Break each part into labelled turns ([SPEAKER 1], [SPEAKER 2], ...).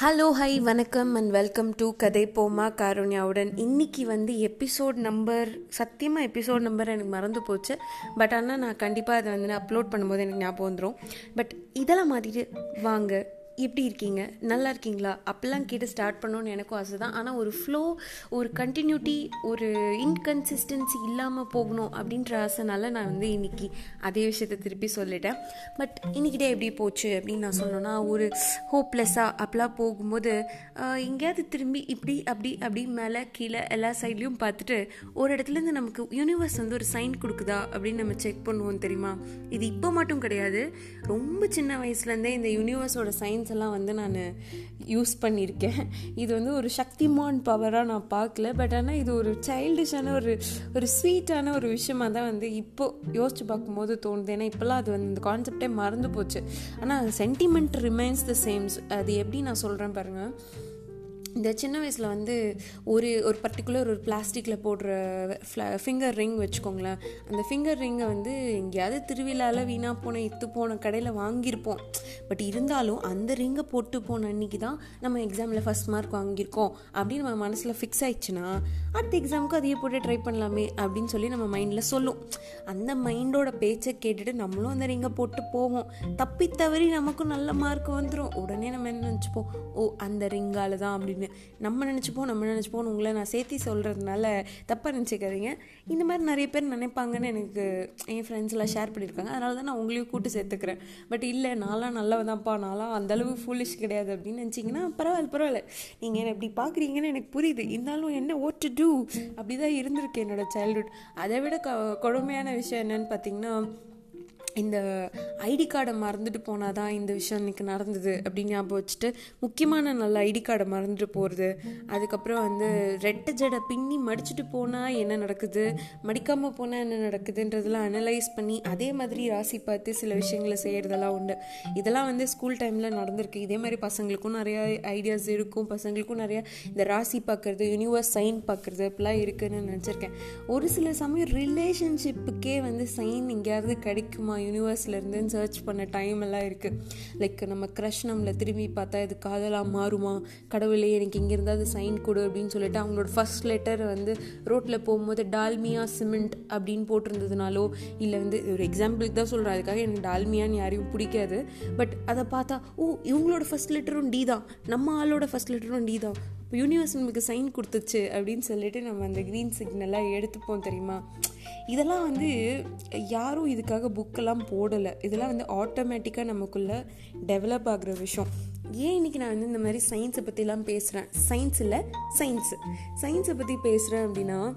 [SPEAKER 1] Hello hi வணக்கம் and welcome to கதை போமா காருண்யாவுடன். இன்றைக்கி வந்து எபிசோட் நம்பர் சத்தியமாக எபிசோட் நம்பர் எனக்கு மறந்து போச்சு. பட் ஆனால் நான் கண்டிப்பாக அதை வந்து நான் அப்லோட் பண்ணும்போது எனக்கு ஞாபகம் வந்துடும் பட் இதெல்லாம் மாற்றிட்டு வாங்க. எப்படி இருக்கீங்க? நல்லா இருக்கீங்களா? அப்பெல்லாம் கேட்டு ஸ்டார்ட் பண்ணணும்னு எனக்கும் ஆசை தான் ஆனால் ஒரு ஃப்ளோ ஒரு கண்டினியூட்டி ஒரு இன்கன்சிஸ்டன்சி இல்லாமல் போகணும் அப்படின்ற ஆசைனால நான் வந்து இன்னைக்கு அதே விஷயத்த திருப்பி சொல்லிட்டேன். பட் இன்னைக்கிட்டே டே எப்படி போச்சு அப்படின்னு நான் சொன்னோன்னா ஒரு ஹோப்லெஸ்ஸாக அப்பெல்லாம் போகும்போது எங்கேயாவது திரும்பி இப்படி அப்படி அப்படி மேலே கீழே எல்லா சைட்லேயும் பார்த்துட்டு ஒரு இடத்துலேருந்து நமக்கு யூனிவர்ஸ் வந்து ஒரு சைன் கொடுக்குதா? அப்படின்னு நம்ம செக் பண்ணுவோம் தெரியுமா? இது இப்போ மட்டும் கிடையாது. ரொம்ப சின்ன வயசுலேருந்தே இந்த யூனிவர்ஸோட சயின்ஸ் எல்லாம் வந்து நான் யூஸ் பண்ணியிருக்கேன். இது வந்து ஒரு சக்திமான் பவராக நான் பார்க்கல. பட் ஆனால் இது ஒரு சைல்டிஷான ஒரு ஒரு ஸ்வீட்டான ஒரு விஷயமா தான் வந்து இப்போ யோசிச்சு பார்க்கும்போது தோணுது. ஏன்னா இப்போல்லாம் அது வந்து இந்த கான்செப்டே மறந்து போச்சு. ஆனால் சென்டிமெண்ட் ரிமைன்ஸ் த சேம்ஸ் அது எப்படி நான் சொல்கிறேன் பாருங்கள் இந்த சின்ன வயசில் வந்து ஒரு ஒரு பர்டிகுலர் ஒரு பிளாஸ்டிக்கில் போடுற ஃபிங்கர் ரிங் வச்சுக்கோங்களேன். அந்த ஃபிங்கர் ரிங்கை வந்து எங்கேயாவது திருவிழாவில் வீணாக போன இத்து போன கடையில் வாங்கியிருப்போம். பட் இருந்தாலும் அந்த ரிங்கை போட்டு போன அன்னைக்கு தான் நம்ம எக்ஸாமில் ஃபஸ்ட் மார்க் வாங்கியிருக்கோம். அப்படின்னு நம்ம மனசில் ஃபிக்ஸ் ஆயிடுச்சுன்னா அடுத்த எக்ஸாமுக்கு அதையே போட்டு ட்ரை பண்ணலாமே அப்படின்னு சொல்லி நம்ம மைண்டில் சொல்லும். அந்த மைண்டோட பேச்சை கேட்டுட்டு நம்மளும் அந்த ரிங்கை போட்டு போவோம். தப்பி தவறி நமக்கும் நல்ல மார்க் வந்துடும் உடனே நம்ம என்ன நினச்சிப்போம்? ஓ அந்த ரிங்கால தான் அப்படின்னு. நம்ம நினச்சிப்போம் நம்ம நினச்சிப்போம் உங்களை நான் சேர்த்தி சொல்கிறதுனால தப்பாக நினச்சிக்காதீங்க. இந்த மாதிரி நிறைய பேர் நினைப்பாங்கன்னு எனக்கு என் ஃப்ரெண்ட்ஸ் எல்லாம் ஷேர் பண்ணியிருக்காங்க. அதனால தான் நான் உங்களையும் கூட்டு சேர்த்துக்கிறேன். பட் இல்லை நான்லாம் நல்லவதான்ப்பா. நான்லாம் அந்தளவு ஃபூலிஷ் கிடையாது அப்படின்னு நினச்சிங்கன்னா பரவாயில்ல பரவாயில்ல. நீங்கள் என்ன எப்படி பார்க்குறீங்கன்னு எனக்கு புரியுது. இருந்தாலும் என்ன ஓட் டு டூ அப்படி தான் இருந்திருக்கு என்னோடய சைல்ட்ஹுட் அதை விட க கொடுமையான விஷயம் என்னன்னு பார்த்தீங்கன்னா இந்த ஐடி கார்டை மறந்துட்டு போனால் தான் இந்த விஷயம் இன்னைக்கு நடந்தது அப்படின்னு ஞாபகம் வச்சுட்டு முக்கியமான நல்ல ஐடி கார்டை மறந்துட்டு போகிறது அதுக்கப்புறம் வந்து ரெட்டை ஜடை பின்னி மடிச்சுட்டு போனால் என்ன நடக்குது? மடிக்காமல் போனால் என்ன நடக்குதுன்றதெல்லாம் அனலைஸ் பண்ணி அதே மாதிரி ராசி பார்த்து சில விஷயங்களை செய்கிறதெல்லாம் உண்டு. இதெல்லாம் வந்து ஸ்கூல் டைமில் நடந்திருக்கு. இதே மாதிரி பசங்களுக்கும் நிறையா ஐடியாஸ் இருக்கும். பசங்களுக்கும் நிறையா இந்த ராசி பார்க்குறது யூனிவர்ஸ் சைன் பார்க்குறது அப்படிலாம் இருக்குதுன்னு நினச்சிருக்கேன். ஒரு சில சமயம் ரிலேஷன்ஷிப்புக்கே வந்து சைன் எங்கேயாவது கிடைக்குமா யூனிவர்ஸ்லேருந்துன்னு சர்ச் பண்ண டைம் எல்லாம் இருக்குது லைக் நம்ம க்ரஷ் நம்மளை திரும்பி பார்த்தா இது காதலாக மாறுமா? கடவுளே எனக்கு இங்கேருந்து அது சைன் கொடு அப்படின்னு சொல்லிட்டு அவங்களோட ஃபர்ஸ்ட் லெட்டர் வந்து ரோட்டில் போகும்போது டால்மியா சிமெண்ட் அப்படின்னு போட்டிருந்ததுனாலோ இல்லை வந்து ஒரு எக்ஸாம்பிளுக்கு தான் சொல்கிறேன் அதுக்காக எனக்கு டால்மியான்னு யாரையும் பிடிக்காது. பட் அதை பார்த்தா ஓ இவங்களோட ஃபர்ஸ்ட் லெட்டரும் டி தான். நம்ம ஆளோட ஃபர்ஸ்ட் லெட்டரும் டி தான். இப்போ யூனிவர்ஸ் நமக்கு சைன் கொடுத்துச்சு அப்படின்னு சொல்லிட்டு நம்ம அந்த க்ரீன் சிக்னலாக எடுத்துப்போம் தெரியுமா? இதெல்லாம் வந்து யாரும் இதுக்காக புக்கெல்லாம் போடலை. இதெல்லாம் வந்து ஆட்டோமேட்டிக்காக நமக்குள்ளே டெவலப் ஆகிற விஷயம். ஏன் இன்னைக்கு நான் வந்து இந்த மாதிரி சயின்ஸை பற்றிலாம் பேசுகிறேன் சயின்ஸ் இல்லை சயின்ஸு சயின்ஸை பற்றி பேசுகிறேன் அப்படின்னா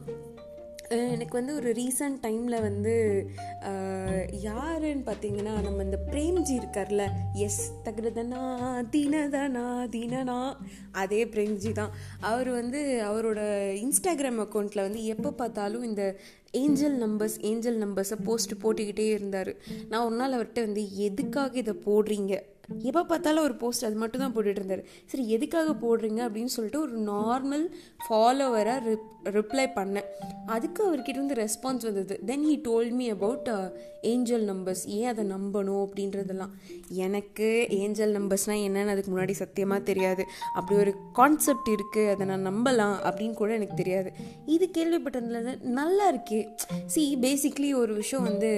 [SPEAKER 1] எனக்கு வந்து ஒரு ரீசன்ட் டைமில் வந்து யாருன்னு பார்த்தீங்கன்னா நம்ம இந்த பிரேம்ஜி இருக்கார்ல எஸ் தகுதனா தினதனா தினனா அதே பிரேம்ஜி தான். அவர் வந்து அவரோட இன்ஸ்டாகிராம் அக்கௌண்ட்டில் வந்து எப்போ பார்த்தாலும் இந்த ஏஞ்சல் நம்பர்ஸ் ஏஞ்சல் நம்பர்ஸை போஸ்ட் போட்டுக்கிட்டே இருந்தார். நான் ஒரு நாள் அவர்கிட்ட வந்து எதுக்காக இதை போடுறீங்க? எப்போ பார்த்தாலும் ஒரு போஸ்ட் அது மட்டும் தான் போட்டுட்டு இருந்தார் சரி எதுக்காக போடுறீங்க அப்படின்னு சொல்லிட்டு ஒரு நார்மல் ஃபாலோவராக ரிப் ரிப்ளை பண்ணேன். அதுக்கு அவர்கிட்ட இருந்து ரெஸ்பான்ஸ் வந்தது. Then he told me about angel numbers ஏன் அதை நம்பணும் அப்படின்றதெல்லாம். எனக்கு ஏஞ்சல் நம்பர்ஸ்னால் என்னன்னு அதுக்கு முன்னாடி சத்தியமாக தெரியாது. அப்படி ஒரு கான்செப்ட் இருக்குது அதை நான் நம்பலாம் அப்படின்னு கூட எனக்கு தெரியாது. இது கேள்விப்பட்டதுல நல்லா இருக்கே. சி பேசிக்லி ஒரு விஷயம் வந்து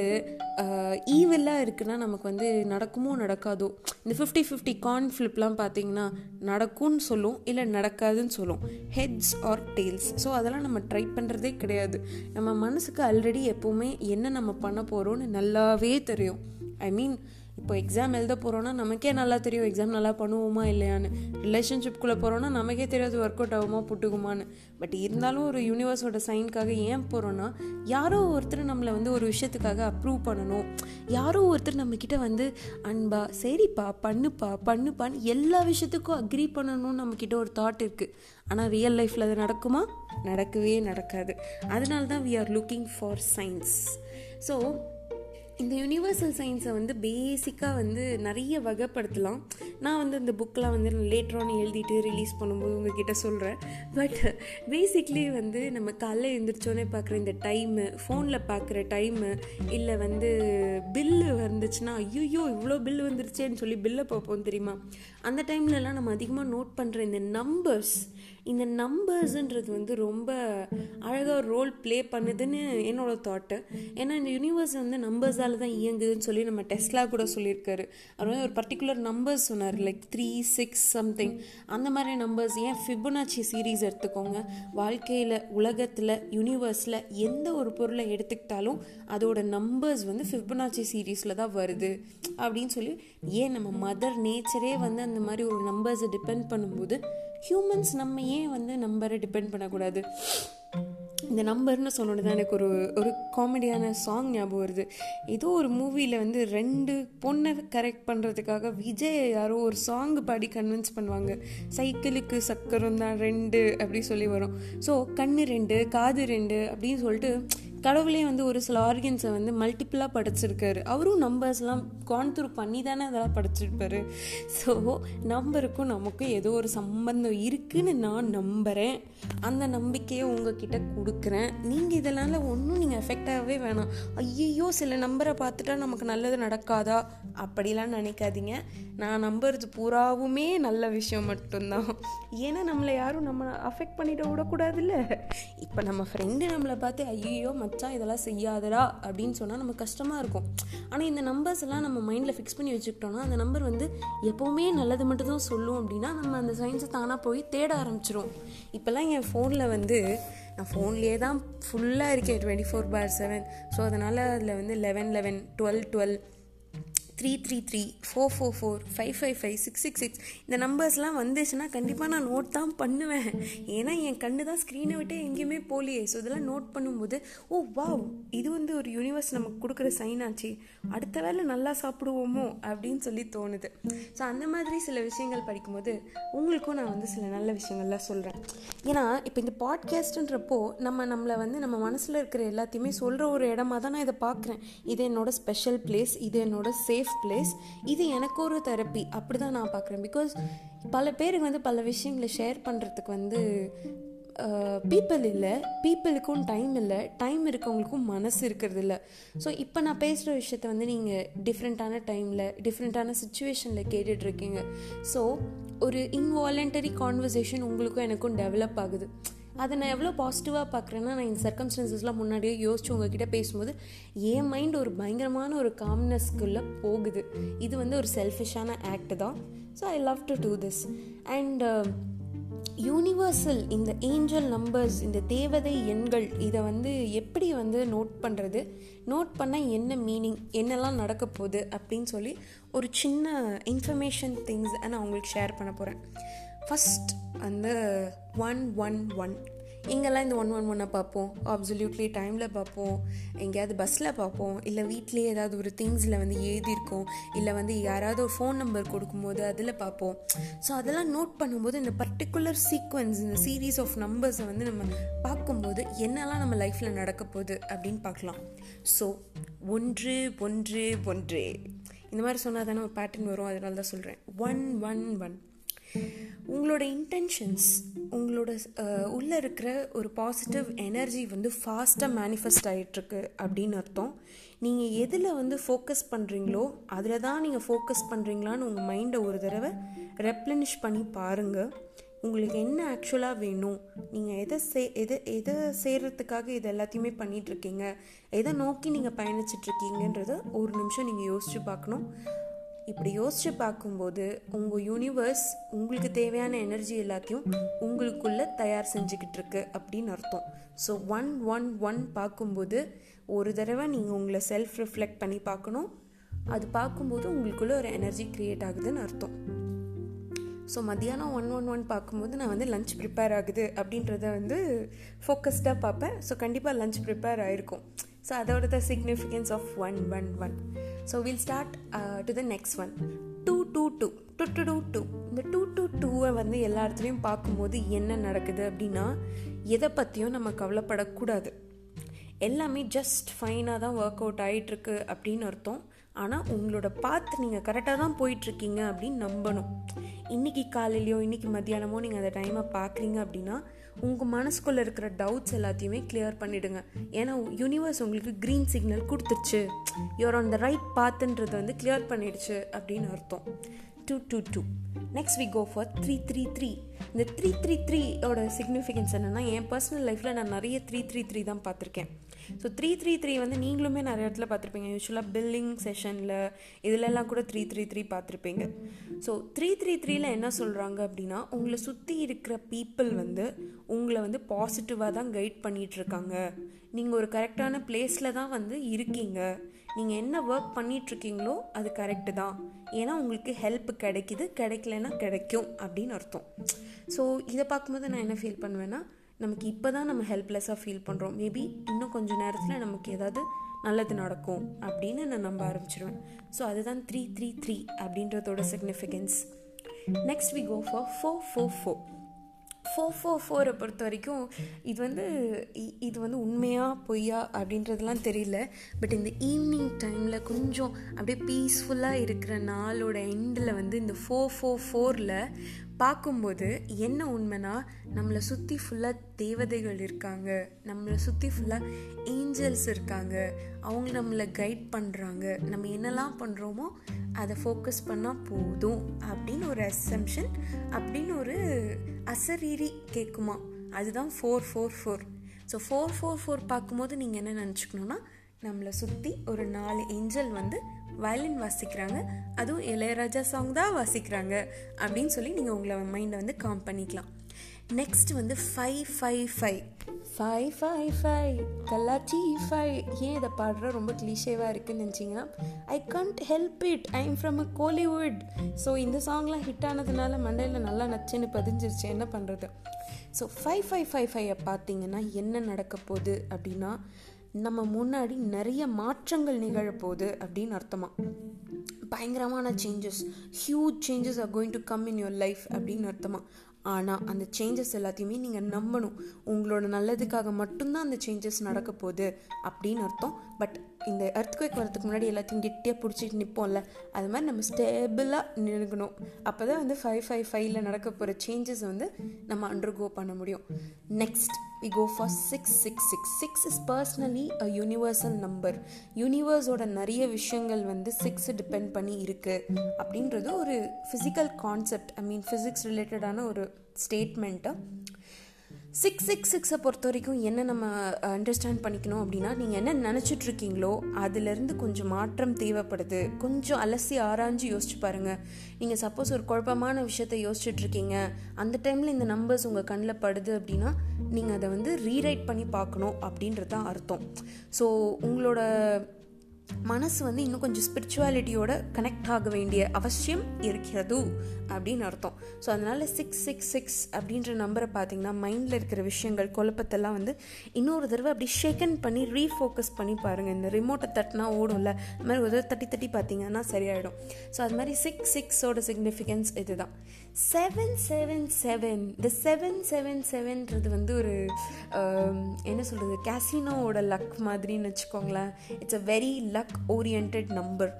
[SPEAKER 1] ஈவெல்லாம் இருக்குன்னா நமக்கு வந்து நடக்குமோ நடக்காதோ? இந்த ஃபிஃப்டி ஃபிஃப்டி கான் ஃப்ளிப்லாம் பார்த்தீங்கன்னா நடக்கும்னு சொல்லும் இல்லை நடக்காதுன்னு சொல்லும். ஹெட்ஸ் ஆர் டெய்ல்ஸ் ஸோ அதெல்லாம் நம்ம ட்ரை பண்ணுறதே கிடையாது. நம்ம மனசுக்கு ஆல்ரெடி எப்போவுமே என்ன நம்ம பண்ண போகிறோம்னு நல்லாவே தெரியும். ஐ மீன் இப்போ எக்ஸாம் எழுத போகிறோன்னா நமக்கே நல்லா தெரியும் எக்ஸாம் நல்லா பண்ணுவோமா இல்லையான்னு. ரிலேஷன்ஷிப்குள்ளே போகிறோன்னா நமக்கே தெரியாது ஒர்க் அவுட் ஆகுமா புட்டுக்குமான்னு. பட் இருந்தாலும் ஒரு யூனிவர்ஸோட சைனுக்காக ஏன் போகிறோன்னா யாரோ ஒருத்தர் நம்மளை வந்து ஒரு விஷயத்துக்காக அப்ரூவ் பண்ணணும். யாரோ ஒருத்தர் நம்மக்கிட்ட வந்து அன்பா சரிப்பா பண்ணுப்பா பண்ணுப்பான்னு எல்லா விஷயத்துக்கும் அக்ரி பண்ணணும்னு நம்மக்கிட்ட ஒரு தாட் இருக்குது ஆனால் ரியல் லைஃப்பில் அது நடக்குமா? நடக்கவே நடக்காது. அதனால தான் we are looking for science so இந்த யூனிவர்சல் சயின்ஸை வந்து பேசிக்காக வந்து நிறைய வகைப்படுத்தலாம். நான் வந்து இந்த புக்கெலாம் வந்து லேட்டரான எழுதிட்டு ரிலீஸ் பண்ணும்போது உங்ககிட்ட சொல்கிறேன் பட் பேசிக்லி வந்து நம்ம காலைல எழுந்திரிச்சோன்னே பார்க்குற இந்த டைமு ஃபோனில் பார்க்குற டைமு இல்லை வந்து பில்லு வந்துச்சுன்னா ஐயோ இவ்வளோ பில் வந்துருச்சேன்னு சொல்லி பில்லை பார்ப்போம் தெரியுமா? அந்த டைம்லலாம் நம்ம அதிகமாக நோட் பண்ணுற இந்த நம்பர்ஸ் இந்த நம்பர்ஸுன்றது வந்து ரொம்ப அழகாக ரோல் ப்ளே பண்ணுதுன்னு என்னோட தாட்டு ஏன்னா இந்த யூனிவர்ஸ் வந்து நம்பர்ஸால் தான் இயங்குதுன்னு சொல்லி நம்ம டெஸ்லா கூட சொல்லியிருக்காரு. அவர் வந்து ஒரு பர்டிகுலர் நம்பர்ஸ் சொன்னார் லைக் த்ரீ சிக்ஸ் சம்திங் அந்த மாதிரி நம்பர்ஸ் ஏன் ஃபிபனாச்சி சீரீஸ் எடுத்துக்கோங்க. வாழ்க்கையில் உலகத்தில் யூனிவர்ஸில் எந்த ஒரு பொருளை எடுத்துக்கிட்டாலும் அதோட நம்பர்ஸ் வந்து ஃபிபுனாச்சி சீரீஸில் தான் வருது. அப்படின்னு சொல்லி ஏன் நம்ம மதர் நேச்சரே வந்து அந்த மாதிரி ஒரு நம்பர்ஸை டிபெண்ட் பண்ணும்போது ஹியூமன்ஸ் நம்ம ஏன் வந்து நம்பரை டிபெண்ட் பண்ணக்கூடாது? இந்த நம்பர்னு சொன்னோன்னு தான் எனக்கு ஒரு ஒரு காமெடியான சாங் ஞாபகம் வருது. ஏதோ ஒரு மூவியில் வந்து ரெண்டு பொண்ணை கரெக்ட் பண்ணுறதுக்காக விஜய் யாரோ ஒரு சாங் பாடி கன்வின்ஸ் பண்ணுவாங்க. சைக்கிளுக்கு சக்கரம் தான் ரெண்டு அப்படி சொல்லி வரும். ஸோ கண்ணு ரெண்டு காது ரெண்டு அப்படின்னு சொல்லிட்டு கடவுளே வந்து ஒரு சில ஆர்கன்ஸை வந்து மல்டிப்புளாக படிச்சிருக்காரு. அவரும் நம்பர்ஸ்லாம் கான்த்ரூ பண்ணி தானே அதெல்லாம் படைச்சிருப்பாரு. ஸோ நம்பருக்கும் நமக்கும் ஏதோ ஒரு சம்பந்தம் இருக்குன்னு நான் நம்புகிறேன் அந்த நம்பிக்கையை உங்ககிட்ட கொடுக்குறேன். நீங்கள் இதனால் ஒன்றும் நீங்கள் எஃபெக்ட் ஆகவே வேணாம். ஐயோ சில நம்பரை பார்த்துட்டா நமக்கு நல்லது நடக்காதா? அப்படிலாம் நினைக்காதீங்க. நான் நம்புறது பூராவுமே நல்ல விஷயம் மட்டும்தான். ஏன்னா நம்மளை யாரும் நம்ம அஃபெக்ட் பண்ணிட விடக்கூடாதுல்ல. இப்போ நம்ம ஃப்ரெண்டு நம்மளை பார்த்து ஐயோ மச்சான் இதெல்லாம் செய்யாதடா அப்படின்னு சொன்னால் நம்ம கஷ்டமாக இருக்கும். ஆனால் இந்த நம்பர்ஸ் எல்லாம் நம்ம மைண்டில் ஃபிக்ஸ் பண்ணி வச்சுக்கிட்டோம்னா அந்த நம்பர் வந்து எப்போவுமே நல்லது மட்டும்தான் சொல்லும் அப்படின்னா நம்ம அந்த சயின்ஸை தானாக போய் தேட ஆரம்பிச்சிரும். இப்போல்லாம் என் ஃபோனில் வந்து நான் ஃபோன்லேயே தான் ஃபுல்லாக இருக்கேன் twenty four by seven so அதனால் அதில் வந்து eleven eleven twelve twelve three three three four four four five five five six six six இந்த நம்பர்ஸ்லாம் வந்துச்சுன்னா கண்டிப்பாக நான் நோட் தான் பண்ணுவேன். ஏன்னா என் கண்ணு தான் ஸ்க்ரீனை விட்டு எங்கேயுமே போலியே ஸோ இதெல்லாம் நோட் பண்ணும்போது ஓ வா இது வந்து ஒரு யூனிவர்ஸ் நமக்கு கொடுக்குற சைன் ஆச்சு. அடுத்த வேலை நல்லா சாப்பிடுவோமோ? அப்படின்னு சொல்லி தோணுது. ஸோ அந்த மாதிரி சில விஷயங்கள் படிக்கும்போது உங்களுக்கும் நான் வந்து சில நல்ல விஷயங்கள்லாம் சொல்கிறேன் ஏன்னா இப்போ இந்த பாட்காஸ்ட்ன்றப்போ நம்ம நம்மளை வந்து நம்ம மனசில் இருக்கிற எல்லாத்தையுமே சொல்கிற ஒரு இடமா தான் நான் இதை பார்க்குறேன். இது என்னோட ஸ்பெஷல் பிளேஸ் இது என்னோட சேஃப் பிளேஸ் இது எனக்கு ஒரு தெரப்பி அப்படி தான் நான் பார்க்குறேன். பிகாஸ் பல பேருக்கு வந்து பல விஷயங்களை ஷேர் பண்ணுறதுக்கு வந்து பீப்புள் இல்லை. பீப்புளுக்கும் டைம் இல்லை. டைம் இருக்கவங்களுக்கும் மனசு இருக்கிறது இல்லை. ஸோ இப்போ நான் பேசுகிற விஷயத்த வந்து நீங்கள் டிஃப்ரெண்ட்டான டைமில் டிஃப்ரெண்ட்டான சுச்சுவேஷனில் கேட்டுட்ருக்கீங்க ஸோ ஒரு இன்வாலண்டரி கான்வர்சேஷன் உங்களுக்கும் எனக்கும் டெவலப் ஆகுது. அதை நான் எவ்வளோ பாசிட்டிவாக பார்க்குறேன்னா நான் இந்த சர்க்கம்ஸ்டன்சஸ்லாம் முன்னாடியே யோசிச்சு உங்ககிட்ட பேசும்போது என் மைண்ட் ஒரு பயங்கரமான ஒரு காம்னஸ்க்குள்ளே போகுது. இது வந்து ஒரு செல்ஃபிஷான ஆக்ட் தான். So I love to do this and universal இந்த ஏஞ்சல் நம்பர்ஸ் இந்த தேவதை எண்கள் இதை வந்து எப்படி வந்து நோட் பண்ணுறது நோட் பண்ணால் என்ன மீனிங் என்னெல்லாம் நடக்க போகுது அப்படின்னு சொல்லி ஒரு சின்ன இன்ஃபர்மேஷன் திங்ஸ் நான் உங்களுக்கு ஷேர் பண்ண போகிறேன் ஃபஸ்ட் அந்த ஒன் ஒன் ஒன் இங்கெல்லாம் இந்த ஒன் ஒன் ஒன்னை பார்ப்போம். அப்சல்யூட்லி டைமில் பார்ப்போம். எங்கேயாவது பஸ்ஸில் பார்ப்போம். இல்லை வீட்லேயே ஏதாவது ஒரு திங்ஸில் வந்து எழுதியிருக்கோம். இல்லை வந்து யாராவது ஒரு ஃபோன் நம்பர் கொடுக்கும்போது அதில் பார்ப்போம். ஸோ அதெல்லாம் நோட் பண்ணும்போது இந்த பர்டிகுலர் சீக்வன்ஸ் இந்த சீரீஸ் ஆஃப் நம்பர்ஸை வந்து நம்ம பார்க்கும்போது என்னெல்லாம் நம்ம லைஃப்பில் நடக்க போகுது அப்படின்னு பார்க்கலாம். ஸோ ஒன்று ஒன்று ஒன்று. இந்த மாதிரி சொன்னால் தானே ஒரு பேட்டர்ன் வரும். அதனால தான் சொல்கிறேன் ஒன் ஒன் ஒன் உங்களோட இன்டென்ஷன்ஸ் உங்களோட உள்ளே இருக்கிற ஒரு பாசிட்டிவ் எனர்ஜி வந்து ஃபாஸ்ட்டாக மேனிஃபெஸ்ட் ஆகிட்டுருக்கு அப்படின்னு அர்த்தம். நீங்கள் எதில் வந்து ஃபோக்கஸ் பண்ணுறீங்களோ அதில் தான் நீங்கள் ஃபோக்கஸ் பண்ணுறீங்களான்னு உங்கள் மைண்டை ஒரு தடவை ரெப்ளனிஷ் பண்ணி பாருங்கள் உங்களுக்கு என்ன ஆக்சுவலாக வேணும்? நீங்கள் எதை சே எதை எதை செய்கிறதுக்காக இது எல்லாத்தையுமே பண்ணிகிட்ருக்கீங்க எதை நோக்கி நீங்கள் பயணிச்சிட்ருக்கீங்கன்றத ஒரு நிமிஷம் நீங்கள் யோசித்து பார்க்கணும். இப்படி யோசித்து பார்க்கும்போது உங்கள் யூனிவர்ஸ் உங்களுக்கு தேவையான எனர்ஜி எல்லாத்தையும் உங்களுக்குள்ளே தயார் செஞ்சுக்கிட்டு இருக்கு அப்படின்னு அர்த்தம். ஸோ ஒன் ஒன் ஒன் பார்க்கும்போது ஒரு தடவை நீங்கள் உங்களை செல்ஃப் ரிஃப்ளெக்ட் பண்ணி பார்க்கணும். அது பார்க்கும்போது உங்களுக்குள்ளே ஒரு எனர்ஜி க்ரியேட் ஆகுதுன்னு அர்த்தம். ஸோ மத்தியானம் ஒன் ஒன் ஒன் பார்க்கும்போது நான் வந்து லஞ்ச் ப்ரிப்பேர் ஆகுது அப்படின்றத வந்து ஃபோக்கஸ்டாக பார்ப்பேன். ஸோ கண்டிப்பாக லஞ்ச் ப்ரிப்பேர் ஆகிருக்கும் ஸோ அதோட the significance of one one one so will start to the next one two two two two two two two இந்த டூ டூ டூவை வந்து எல்லா இடத்துலையும் பார்க்கும்போது என்ன நடக்குது அப்படின்னா எதை பற்றியும் நம்ம கவலைப்படக்கூடாது. எல்லாமே ஜஸ்ட் ஃபைனாக தான் ஒர்க் அவுட் ஆகிட்டுருக்கு அப்படின்னு அர்த்தம். ஆனால் உங்களோட பார்த்து நீங்கள் கரெக்டாக தான் போயிட்டுருக்கீங்க அப்படின்னு நம்பணும். இன்றைக்கி காலையிலையோ இன்றைக்கி மத்தியானமோ நீங்கள் அந்த டைமை பார்க்குறீங்க அப்படின்னா உங்கள் மனசுக்குள்ளே இருக்கிற டவுட்ஸ் எல்லாத்தையுமே கிளியர் பண்ணிவிடுங்க ஏன்னா யூனிவர்ஸ் உங்களுக்கு க்ரீன் சிக்னல் கொடுத்துருச்சு. You are on the right பாத்துன்றது வந்து கிளியர் பண்ணிடுச்சு அப்படின்னு அர்த்தம். Two two two next we go for three three three இந்த த்ரீ த்ரீ த்ரீயோட சிக்னிஃபிகன்ஸ் என்னென்னா என் பர்சனல் லைஃப்பில் நான் நிறைய த்ரீ த்ரீ த்ரீ தான் பார்த்துருக்கேன் ஸோ த்ரீ த்ரீ த்ரீ வந்து நீங்களுமே நிறைய இடத்துல பார்த்துருப்பீங்க யூஸ்வலாக பில்லிங் செஷனில் இதிலெல்லாம் கூட த்ரீ த்ரீ த்ரீ பார்த்துருப்பீங்க ஸோ த்ரீ த்ரீ த்ரீல என்ன சொல்கிறாங்க அப்படின்னா உங்களை சுற்றி இருக்கிற பீப்புள் வந்து உங்களை வந்து பாசிட்டிவாக தான் கைட் பண்ணிகிட்ருக்காங்க நீங்கள் ஒரு கரெக்டான பிளேஸில் தான் வந்து இருக்கீங்க நீங்கள் என்ன ஒர்க் பண்ணிகிட்ருக்கீங்களோ அது கரெக்டு தான். ஏன்னா உங்களுக்கு ஹெல்ப் கிடைக்குது கிடைக்கலன்னா கிடைக்கும் அப்படின்னு அர்த்தம். ஸோ இதை பார்க்கும்போது நான் என்ன ஃபீல் பண்ணுவேன்னா நமக்கு இப்போ தான் நம்ம ஹெல்ப்லெஸ்ஸாக ஃபீல் பண்ணுறோம் மேபி இன்னும் கொஞ்சம் நேரத்தில் நமக்கு ஏதாவது நல்லது நடக்கும் அப்படின்னு நான் நம்ப ஆரம்பிச்சிருவேன். ஸோ அதுதான் three three three அப்படின்றதோட significance next we go for four four four four four ஃபோரை பொறுத்த வரைக்கும் இது வந்து இது வந்து உண்மையாக பொய்யா அப்படின்றதுலாம் தெரியல. பட் இந்த ஈவினிங் டைமில் கொஞ்சம் அப்படியே பீஸ்ஃபுல்லாக இருக்கிற நாளோட எண்டில் வந்து இந்த ஃபோர் ஃபோர் ஃபோரில் பார்க்கும்போது என்ன உண்மைனா நம்மளை சுற்றி ஃபுல்லாக தேவதைகள் இருக்காங்க. நம்மளை சுற்றி ஃபுல்லாக ஏஞ்சல்ஸ் இருக்காங்க. அவங்க நம்மளை கைட் பண்ணுறாங்க நம்ம என்னெல்லாம் பண்ணுறோமோ அதை ஃபோக்கஸ் பண்ணால் போதும் அப்படின்னு ஒரு அசம்ஷன் அப்படின்னு ஒரு அசரீரி கேட்குமா அதுதான் four four four so four four four பார்க்கும்போது நீங்கள் என்ன நினச்சிக்கணுன்னா நம்மளை சுற்றி ஒரு நாலு ஏஞ்சல் வந்து வயலின் வாசிக்கிறாங்க. அதுவும் இளையராஜா சாங் தான் வாசிக்கிறாங்க அப்படின்னு சொல்லி நீங்கள் உங்களை மைண்டை வந்து காம் பண்ணிக்கலாம். நெக்ஸ்ட் வந்து five five five five five five கல்லாச்சி five ஏன் இதை பாடுற? ரொம்ப கிளீஷேவாக இருக்குன்னு நினச்சிங்கன்னா I can't help it I am from a Kollywood so இந்த சாங்லாம் ஹிட் ஆனதுனால மண்டையில் நல்லா நச்சுன்னு பதிஞ்சிருச்சு. என்ன பண்ணுறது so five five five five பார்த்தீங்கன்னா என்ன நடக்க போகுது அப்படின்னா நம்ம முன்னாடி நிறைய மாற்றங்கள் நிகழப்போகுது அப்படின்னு அர்த்தமா? பயங்கரமான changes huge changes are going to come in your life அப்படின்னு அர்த்தமா? ஆனால் அந்த சேஞ்சஸ் எல்லாத்தையுமே நீங்கள் நம்பணும். உங்களோட நல்லதுக்காக மட்டும்தான் அந்த சேஞ்சஸ் நடக்க போகுது அப்படின்னு அர்த்தம். பட் இந்த எர்த்குவேக் வரதுக்கு முன்னாடி எல்லாத்தையும் கெட்டியாக பிடிச்சிட்டு நிற்போம்ல அது மாதிரி நம்ம ஸ்டேபிளாக நிறுகணும் அப்போ தான் வந்து ஃபைவ் ஃபைவ் ஃபைவ்ல நடக்க போகிற சேஞ்சஸ் வந்து நம்ம அண்டர்கோ பண்ண முடியும். Next we go for six six six six is personally a universal number யூனிவர்ஸோட நிறைய விஷயங்கள் வந்து சிக்ஸ் டிபெண்ட் பண்ணி இருக்குது அப்படின்றது ஒரு physical concept I mean physics ரிலேட்டடான ஒரு ஸ்டேட்மெண்ட்டு சிக்ஸ் சிக்ஸ் சிக்ஸை பொறுத்த வரைக்கும் என்ன நம்ம uh, அண்டர்ஸ்டாண்ட் பண்ணிக்கணும் அப்படின்னா நீங்கள் என்ன நினச்சிட்ருக்கீங்களோ அதுலேருந்து கொஞ்சம் மாற்றம் தேவைப்படுது. கொஞ்சம் அலசி ஆராய்ஞ்சு யோசிச்சு பாருங்கள் நீங்கள் சப்போஸ் ஒரு குழப்பமான விஷயத்த யோசிச்சுட்ருக்கீங்க. அந்த டைமில் இந்த நம்பர்ஸ் உங்கள் கண்ணில் படுது அப்படின்னா நீங்கள் அதை வந்து ரீரைட் பண்ணி பார்க்கணும் அப்படின்றது தான் அர்த்தம். ஸோ உங்களோட மனசு வந்து இன்னும் கொஞ்சம் ஸ்பிரிச்சுவாலிட்டியோட கனெக்ட் ஆக வேண்டிய அவசியம் இருக்கிறது அப்படின்னு அர்த்தம். ஸோ அதனால் சிக்ஸ் சிக்ஸ் சிக்ஸ் அப்படின்ற நம்பரை பார்த்தீங்கன்னா மைண்டில் இருக்கிற விஷயங்கள் குழப்பத்தெல்லாம் வந்து இன்னொரு தடவை அப்படி ஷேக்கன் பண்ணி ரீஃபோக்கஸ் பண்ணி பாருங்கள் இந்த ரிமோட்டை தட்டினா ஓடும்ல. அது மாதிரி ஒரு தட்டி தட்டி பார்த்தீங்கன்னா சரியாயிடும். ஸோ அது மாதிரி சிக்ஸ் சிக்ஸோட சிக்னிஃபிகன்ஸ் இதுதான். செவன் செவன் செவன் இந்த செவன் செவன் செவன்றது வந்து ஒரு um, என்ன சொல்கிறது கேசினோவோட லக் மாதிரின்னு வச்சுக்கோங்களேன். It's a very luck oriented number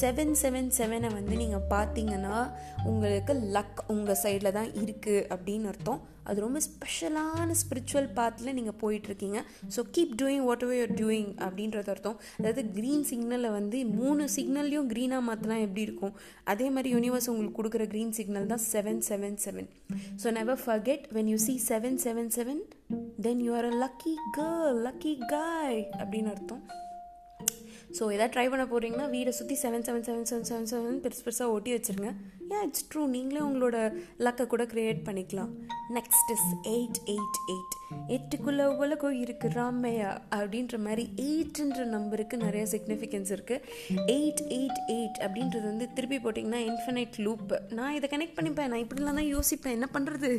[SPEAKER 1] seven seven செவனை வந்து நீங்கள் பார்த்தீங்கன்னா உங்களுக்கு லக் உங்கள் சைடில் தான் இருக்குது அப்படின்னு அர்த்தம். அது ரொம்ப ஸ்பெஷலான ஸ்பிரிச்சுவல் பாத்தில் நீங்கள் போயிட்டுருக்கீங்க so keep doing whatever you're doing அப்படின்றது அர்த்தம் அதாவது க்ரீன் சிக்னலில் வந்து மூணு சிக்னல்லையும் க்ரீனாக மாற்றினா எப்படி இருக்கும் அதே மாதிரி யூனிவர்ஸ் உங்களுக்கு கொடுக்குற க்ரீன் சிக்னல் தான் seven seven seven so never forget when you see seven seven seven then you are a lucky girl lucky guy அப்படின்னு அர்த்தம் ஸோ எதாவது ட்ரை பண்ண போகிறீங்கன்னா வீடை சுற்றி seven seven seven seven seven seven பெருசு பெருசாக ஓட்டி வச்சுருங்க ஏன் இட்ஸ் ட்ரூ நீங்களே உங்களோட லக்கை கூட க்ரியேட் பண்ணிக்கலாம். Next is eight eight eight எட்டுக்குள்ளே உலகம் இருக்குது ராமையா அப்படின்ற மாதிரி எயிட்ன்ற நம்பருக்கு நிறைய சிக்னிஃபிகன்ஸ் இருக்குது எயிட் எயிட் எயிட் அப்படின்றது வந்து திருப்பி போட்டிங்கன்னா இன்ஃபினைட் லூப் நான் இதை கனெக்ட் பண்ணிப்பேன் நான் இப்படிலாம் தான் யோசிப்பேன். என்ன பண்ணுறது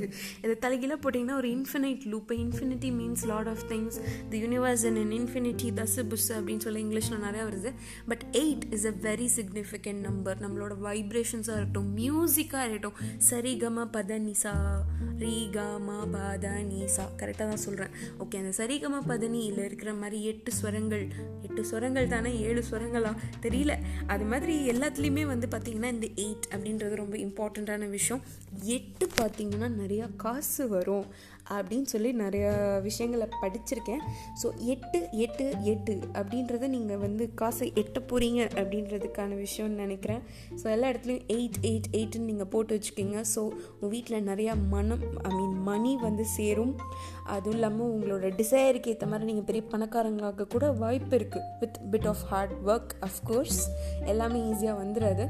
[SPEAKER 1] இதை தலைகீழாக போட்டிங்கன்னா ஒரு infinite loop infinity means lot of things the universe in in infinity தசு புஸ் அப்படின்னு சொல்லி இங்கிலீஷில் நிறையா வருது. But eight is a very significant number நம்மளோட வைப்ரேஷன்ஸாக இருக்கட்டும் மியூசிக்காக இருக்கட்டும். சரி கம பத நிசா ரீ கம பத நிசா கரெக்டாக தான் சொல்கிறேன். ஓகே அந்த சரிகம பதனியில் இருக்கிற மாதிரி எட்டு ஸ்வரங்கள் எட்டு ஸ்வரங்கள் தானே ஏழு ஸ்வரங்களா? தெரியல. அது மாதிரி எல்லாத்துலேயுமே வந்து பார்த்திங்கன்னா இந்த எயிட் அப்படின்றது ரொம்ப இம்பார்ட்டண்ட்டான விஷயம். எட்டு பார்த்திங்கன்னா நிறையா காசு வரும். அப்படின்னு சொல்லி நிறையா விஷயங்களை படிச்சிருக்கேன். ஸோ எட்டு எட்டு எட்டு அப்படின்றத நீங்கள் வந்து காசை எட்ட போகிறீங்க அப்படின்றதுக்கான விஷயம்னு நினைக்கிறேன். ஸோ எல்லா இடத்துலையும் எயிட் எயிட் எயிட்டுன்னு நீங்கள் போட்டு வச்சுக்கோங்க. ஸோ உங்கள் வீட்டில் நிறையா மனம் ஐ மீன் மணி வந்து சேரும். அதுவும் இல்லாமல் உங்களோட டிசையருக்கு ஏற்ற மாதிரி நீங்கள் பெரிய பணக்காரங்களாக கூட வாய்ப்பு இருக்குது with bit of hard work of course எல்லாமே ஈஸியாக வந்துடாது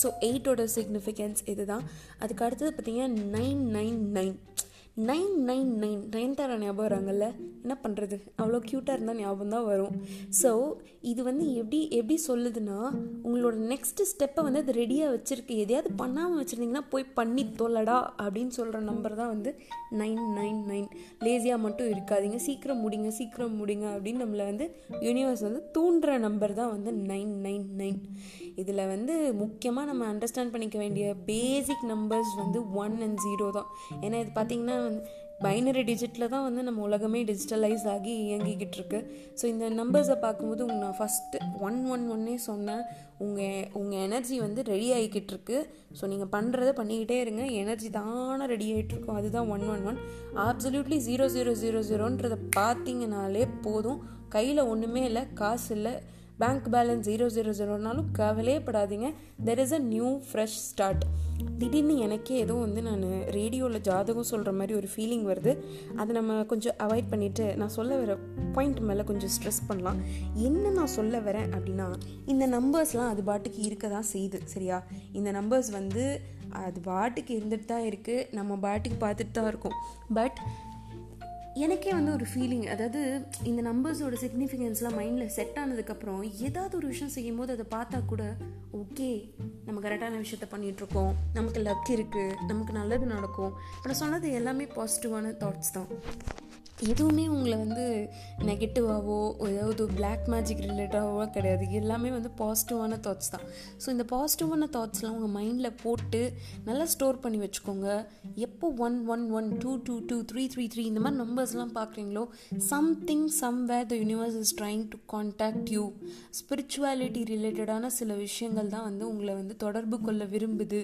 [SPEAKER 1] ஸோ எயிட்டோட சிக்னிஃபிகன்ஸ் இதுதான். அதுக்கு அடுத்தது பார்த்தீங்கன்னா nine nine nine nine nine nine Nayanthara ஞாபகம் வராங்கல்ல? என்ன பண்ணுறது அவ்வளோ க்யூட்டாக இருந்தால் ஞாபகம் தான் வரும். ஸோ இது வந்து எப்படி எப்படி சொல்லுதுன்னா உங்களோட நெக்ஸ்ட் ஸ்டெப்பை வந்து அது ரெடியாக வச்சுருக்கு. எதையாவது பண்ணாமல் வச்சுருந்தீங்கன்னா போய் பண்ணி தொல்லடா அப்படின்னு சொல்கிற நம்பர் தான் வந்து நைன் நைன் நைன் லேசியாக மட்டும் இருக்காதிங்க. சீக்கிரம் முடிங்க சீக்கிரம் முடிங்க அப்படின்னு நம்மளை வந்து யூனிவர்ஸ் வந்து தூண்டுற நம்பர் தான் வந்து நைன் நைன் நைன் இதில் வந்து முக்கியமாக நம்ம அண்டர்ஸ்டாண்ட் பண்ணிக்க வேண்டிய பேசிக் நம்பர்ஸ் வந்து ஒன் அண்ட் ஜீரோ தான். ஏன்னா இது பார்த்திங்கன்னா வந்து பைனரி டிஜிட்டில் தான் வந்து நம்ம உலகமே டிஜிட்டலைஸ் ஆகி இயங்கிக்கிட்டு இருக்கு ஸோ இந்த நம்பர்ஸை பார்க்கும்போது உங்க நான் ஃபஸ்ட்டு ஒன் ஒன் ஒன்னே சொன்னேன். உங்கள் உங்கள் எனர்ஜி வந்து ரெடி ஆகிக்கிட்டு இருக்கு ஸோ நீங்கள் பண்ணுறதை பண்ணிக்கிட்டே இருங்க. எனர்ஜி தானே ரெடி ஆகிட்டு இருக்கும் அதுதான் one one one absolutely zero zero zero ஜீரோன்றதை பார்த்தீங்கனாலே போதும். கையில் ஒன்றுமே இல்லை காசு இல்லை. பேங்க் பேலன்ஸ் ஜீரோ ஜீரோ ஜீரோனாலும் கவலையே படாதீங்க. There is a new fresh start திடீர்னு எனக்கே ஏதோ வந்து நான் ரேடியோவில் ஜாதகம் சொல்கிற மாதிரி ஒரு ஃபீலிங் வருது. அதை நம்ம கொஞ்சம் அவாய்ட் பண்ணிவிட்டு நான் சொல்ல வர பாயிண்ட் மேலே கொஞ்சம் ஸ்ட்ரெஸ் பண்ணலாம். என்ன நான் சொல்ல வரேன் அப்படின்னா இந்த நம்பர்ஸ்லாம் அது பாட்டுக்கு இருக்க தான் செய்யுது சரியா? இந்த நம்பர்ஸ் வந்து அது பாட்டுக்கு இருந்துட்டு தான் இருக்குது நம்ம பாட்டுக்கு பார்த்துட்டு தான் இருக்கோம். பட் எனக்கே வந்து ஒரு ஃபீலிங் அதாவது இந்த நம்பர்ஸோட சிக்னிஃபிகன்ஸ்லாம் மைண்டில் செட் ஆனதுக்கப்புறம் ஏதாவது ஒரு விஷயம் செய்யும் போது அதை பார்த்தா கூட ஓகே நம்ம கரெக்டான விஷயத்த பண்ணிகிட்ருக்கோம் நமக்கு லக் இருக்குது நமக்கு நல்லது நடக்கும். இப்போ நான் சொன்னது எல்லாமே பாசிட்டிவான தாட்ஸ் தான். எதுவுமே உங்களை வந்து நெகட்டிவாகவோ ஏதாவது பிளாக் மேஜிக் ரிலேட்டடாகவோ கிடையாது. எல்லாமே வந்து பாசிட்டிவான தாட்ஸ் தான். ஸோ இந்த பாசிட்டிவான தாட்ஸ்லாம் உங்கள் மைண்டில் போட்டு நல்லா ஸ்டோர் பண்ணி வச்சுக்கோங்க. எப்போ one one one two two two three three three இந்த மாதிரி நம்பர்ஸ்லாம் பார்க்குறீங்களோ something somewhere the universe is trying to contact you spirituality ரிலேட்டடான சில விஷயங்கள் தான் வந்து உங்களை வந்து தொடர்பு கொள்ள விரும்புது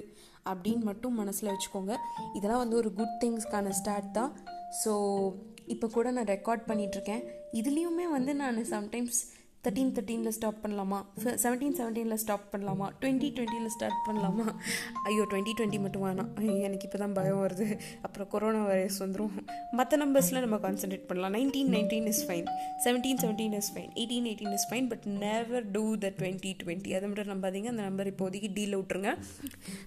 [SPEAKER 1] அப்படின்னு மட்டும் மனசில் வச்சுக்கோங்க. இதெல்லாம் வந்து ஒரு குட் திங்ஸ்க்கான ஸ்டார்ட் தான். ஸோ இப்போ கூட நான் ரெக்கார்ட் பண்ணிகிட்ருக்கேன் இதுலேயுமே வந்து நான் சம்டைம்ஸ் தேர்ட்டீன் தேர்ட்டீனில் ஸ்டாப் பண்ணலாமா? செவன்டீன் செவன்டீனில் ஸ்டாப் பண்ணலாமா? டுவெண்ட்டி டுவெண்ட்டியில் ஸ்டார்ட் பண்ணலாமா? ஐயோ டுவெண்ட்டி டுவெண்ட்டி மட்டும் வேணாம். எனக்கு இப்போ தான் பயம் வருது. அப்புறம் கொரோனா வைரஸ் வந்துடும் மற்ற நம்பர்ஸில் நம்ம கான்சென்ட்ரேட் பண்ணலாம். Nineteen nineteen is fine seventeen seventeen is fine eighteen eighteen is fine but never do the twenty twenty அதை மட்டும் நம்பாதீங்க. அந்த நம்பர் இப்போதைக்கு டீல் விட்ருங்க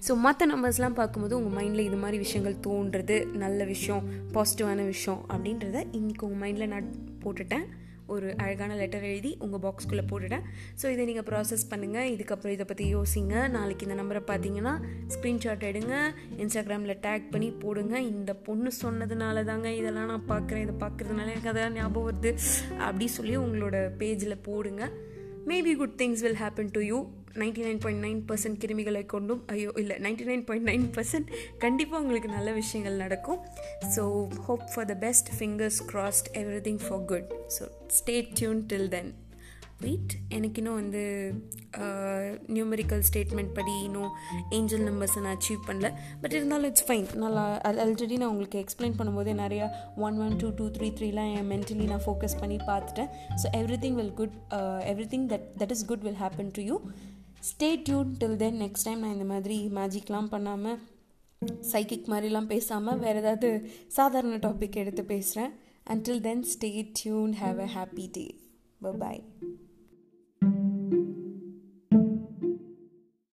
[SPEAKER 1] ஸோ மற்ற நம்பர்ஸ்லாம் பார்க்கும்போது உங்கள் மைண்டில் இது மாதிரி விஷயங்கள் தோன்றது நல்ல விஷயம் பாசிட்டிவான விஷயம் அப்படின்றத இன்றைக்கி உங்கள் மைண்டில் நான் போட்டுட்டேன். ஒரு அழகான லெட்டர் எழுதி உங்கள் பாக்ஸ்குள்ளே போட்டுட்டேன். ஸோ இதை நீங்கள் ப்ராசஸ் பண்ணுங்கள் இதுக்கப்புறம் இதை பற்றி யோசிங்க. நாளைக்கு இந்த நம்பரை பார்த்தீங்கன்னா ஸ்க்ரீன்ஷாட் எடுங்க. இன்ஸ்டாகிராமில் டேக் பண்ணி போடுங்க. இந்த பொண்ணு சொன்னதுனால தாங்க இதெல்லாம் நான் பார்க்குறேன் இதை பார்க்குறதுனால எனக்கு அதெல்லாம் ஞாபகம் வருது. அப்படி சொல்லி உங்களோட பேஜில் போடுங்க. Maybe good things will happen to you ninety nine point nine percent கிருமிகளை கொண்டும் ஐயோ இல்லை ninety nine point nine percent கண்டிப்பாக உங்களுக்கு நல்ல விஷயங்கள் நடக்கும். So hope for the best fingers crossed everything for good so stay tune till then wait எனக்கு இன்னும் வந்து நியூமெரிக்கல் ஸ்டேட்மெண்ட் படி இன்னும் ஏஞ்சல் நம்பர்ஸை நான் அச்சீவ் பண்ணல. பட் இருந்தாலும் இட்ஸ் ஃபைன் நல்லா ஆல்ரெடி நான் உங்களுக்கு எக்ஸ்பிளைன் பண்ணும்போதே நிறையா one one two two three த்ரீலாம் என் மென்டலி நான் ஃபோக்கஸ் பண்ணி பார்த்துட்டேன். So everything will good everything that that is good will happen to you stay tune till then next time நான் இந்த மாதிரி மேஜிக்லாம் பண்ணாமல் சைக்கிக் மாதிரிலாம் பேசாமல் வேறு ஏதாவது சாதாரண டாபிக் எடுத்து பேசுகிறேன் until then stay tune have a happy day bye